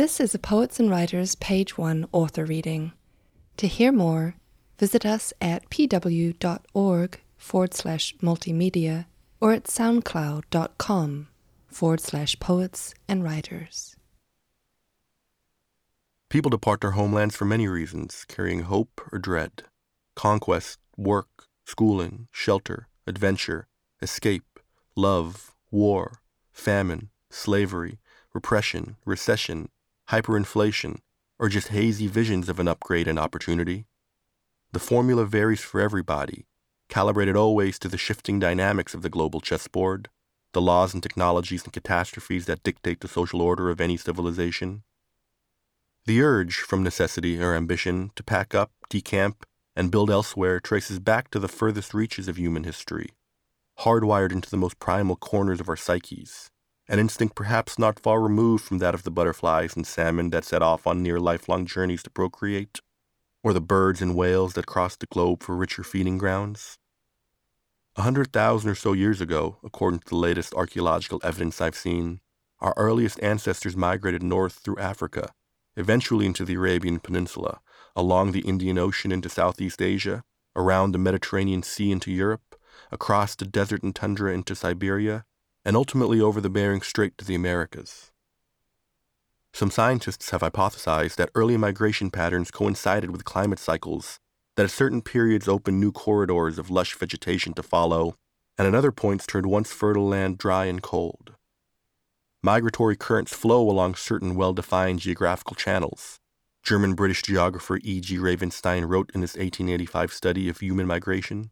This is a Poets and Writers Page 1 author reading. To hear more, visit us at pw.org forward slash multimedia or at soundcloud.com forward slash poets and writers. People depart their homelands for many reasons, carrying hope or dread conquest, work, schooling, shelter, adventure, escape, love, war, famine, slavery, repression, recession, hyperinflation, or just hazy visions of an upgrade and opportunity. The formula varies for everybody, calibrated always to the shifting dynamics of the global chessboard, the laws and technologies and catastrophes that dictate the social order of any civilization. The urge, from necessity or ambition, to pack up, decamp, and build elsewhere traces back to the furthest reaches of human history, hardwired into the most primal corners of our psyches, an instinct perhaps not far removed from that of the butterflies and salmon that set off on near lifelong journeys to procreate, or the birds and whales that crossed the globe for richer feeding grounds. A hundred thousand or so years ago, according to the latest archaeological evidence I've seen, our earliest ancestors migrated north through Africa, eventually into the Arabian Peninsula, along the Indian Ocean into Southeast Asia, around the Mediterranean Sea into Europe, across the desert and tundra into Siberia, and ultimately over the Bering Strait to the Americas. Some scientists have hypothesized that early migration patterns coincided with climate cycles that at certain periods opened new corridors of lush vegetation to follow, and at other points turned once fertile land dry and cold. Migratory currents flow along certain well defined geographical channels. German British geographer E.G. Ravenstein wrote in his 1885 study of human migration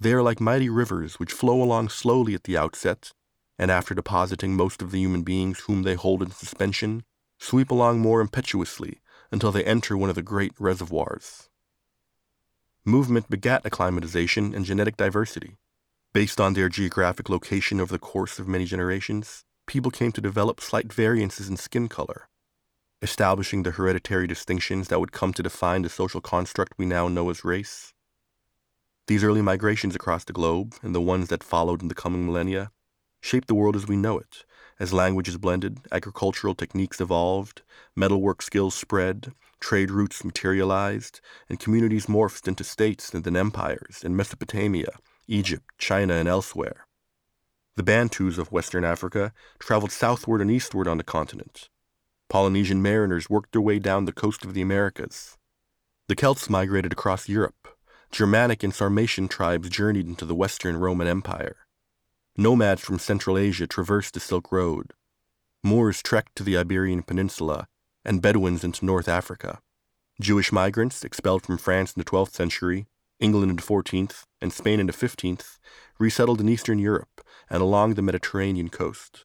they are like mighty rivers which flow along slowly at the outset, and after depositing most of the human beings whom they hold in suspension, sweep along more impetuously until they enter one of the great reservoirs. Movement begat acclimatization and genetic diversity. Based on their geographic location over the course of many generations, people came to develop slight variances in skin color, establishing the hereditary distinctions that would come to define the social construct we now know as race. These early migrations across the globe, and the ones that followed in the coming millennia, shaped the world as we know it, as languages blended, agricultural techniques evolved, metalwork skills spread, trade routes materialized, and communities morphed into states and then empires in Mesopotamia, Egypt, China, and elsewhere. The Bantus of Western Africa traveled southward and eastward on the continent. Polynesian mariners worked their way down the coast of the Americas. The Celts migrated across Europe, Germanic and Sarmatian tribes journeyed into the Western Roman Empire. Nomads from Central Asia traversed the Silk Road. Moors trekked to the Iberian Peninsula, and Bedouins into North Africa. Jewish migrants, expelled from France in the 12th century, England in the 14th, and Spain in the 15th, resettled in Eastern Europe and along the Mediterranean coast.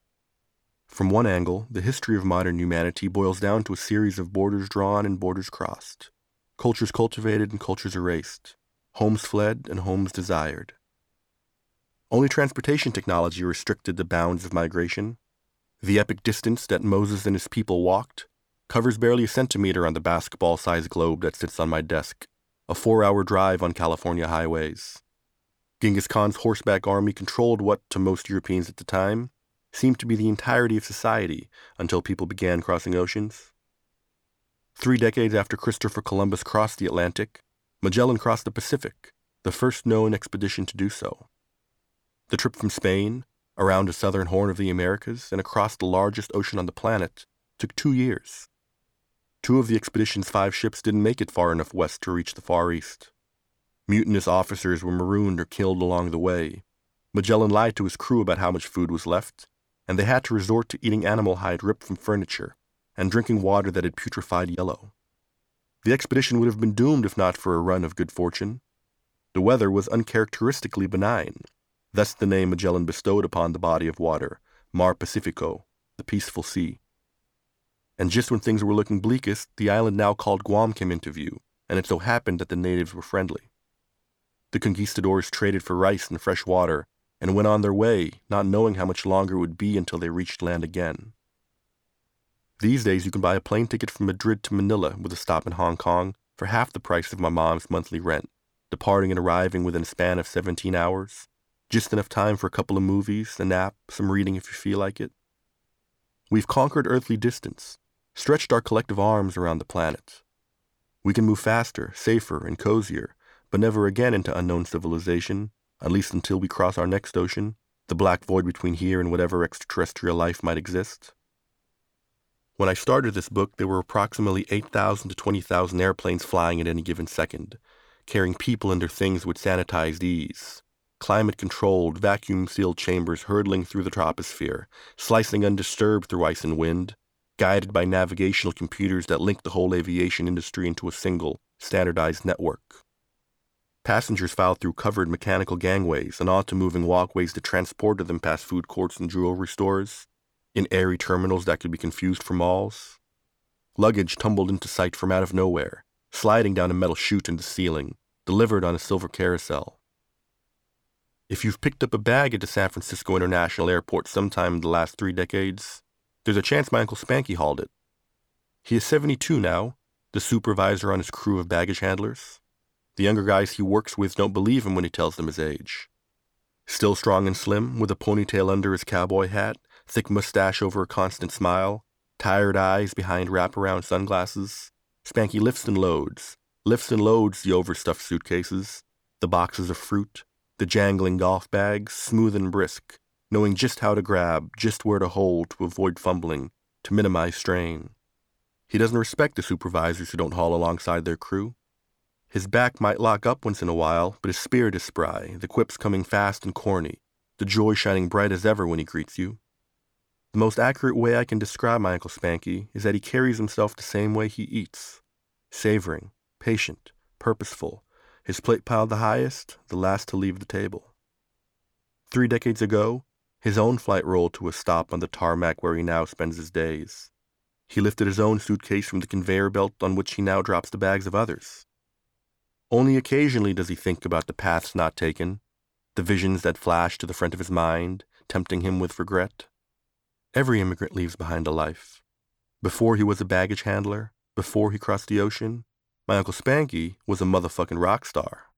From one angle, the history of modern humanity boils down to a series of borders drawn and borders crossed, cultures cultivated and cultures erased, homes fled and homes desired. Only transportation technology restricted the bounds of migration. The epic distance that Moses and his people walked covers barely a centimeter on the basketball sized globe that sits on my desk, a four hour drive on California highways. Genghis Khan's horseback army controlled what, to most Europeans at the time, seemed to be the entirety of society until people began crossing oceans. Three decades after Christopher Columbus crossed the Atlantic, Magellan crossed the Pacific, the first known expedition to do so. The trip from Spain, around the southern horn of the Americas, and across the largest ocean on the planet took two years. Two of the expedition's five ships didn't make it far enough west to reach the Far East. Mutinous officers were marooned or killed along the way. Magellan lied to his crew about how much food was left, and they had to resort to eating animal hide ripped from furniture and drinking water that had putrefied yellow. The expedition would have been doomed if not for a run of good fortune. The weather was uncharacteristically benign, thus the name Magellan bestowed upon the body of water, Mar Pacifico, the peaceful sea. And just when things were looking bleakest, the island now called Guam came into view, and it so happened that the natives were friendly. The conquistadors traded for rice and fresh water, and went on their way, not knowing how much longer it would be until they reached land again. These days, you can buy a plane ticket from Madrid to Manila with a stop in Hong Kong for half the price of my mom's monthly rent, departing and arriving within a span of 17 hours. Just enough time for a couple of movies, a nap, some reading if you feel like it. We've conquered earthly distance, stretched our collective arms around the planet. We can move faster, safer, and cozier, but never again into unknown civilization, at least until we cross our next ocean, the black void between here and whatever extraterrestrial life might exist. When I started this book, there were approximately 8,000 to 20,000 airplanes flying at any given second, carrying people and their things with sanitized ease. Climate controlled, vacuum sealed chambers hurtling through the troposphere, slicing undisturbed through ice and wind, guided by navigational computers that link the whole aviation industry into a single, standardized network. Passengers filed through covered mechanical gangways and onto moving walkways that transported them past food courts and jewelry stores, in airy terminals that could be confused for malls. Luggage tumbled into sight from out of nowhere, sliding down a metal chute in the ceiling, delivered on a silver carousel. If you've picked up a bag at the San Francisco International Airport sometime in the last three decades, there's a chance my Uncle Spanky hauled it. He is 72 now, the supervisor on his crew of baggage handlers. The younger guys he works with don't believe him when he tells them his age. Still strong and slim, with a ponytail under his cowboy hat, thick mustache over a constant smile, tired eyes behind wraparound sunglasses, Spanky lifts and loads, lifts and loads the overstuffed suitcases, the boxes of fruit, the jangling golf bags, smooth and brisk, knowing just how to grab, just where to hold to avoid fumbling, to minimize strain. He doesn't respect the supervisors who don't haul alongside their crew. His back might lock up once in a while, but his spirit is spry, the quips coming fast and corny, the joy shining bright as ever when he greets you. The most accurate way I can describe my Uncle Spanky is that he carries himself the same way he eats savoring, patient, purposeful, his plate piled the highest, the last to leave the table. Three decades ago, his own flight rolled to a stop on the tarmac where he now spends his days. He lifted his own suitcase from the conveyor belt on which he now drops the bags of others. Only occasionally does he think about the paths not taken, the visions that flash to the front of his mind, tempting him with regret. Every immigrant leaves behind a life. Before he was a baggage handler, before he crossed the ocean, my Uncle Spanky was a motherfucking rock star.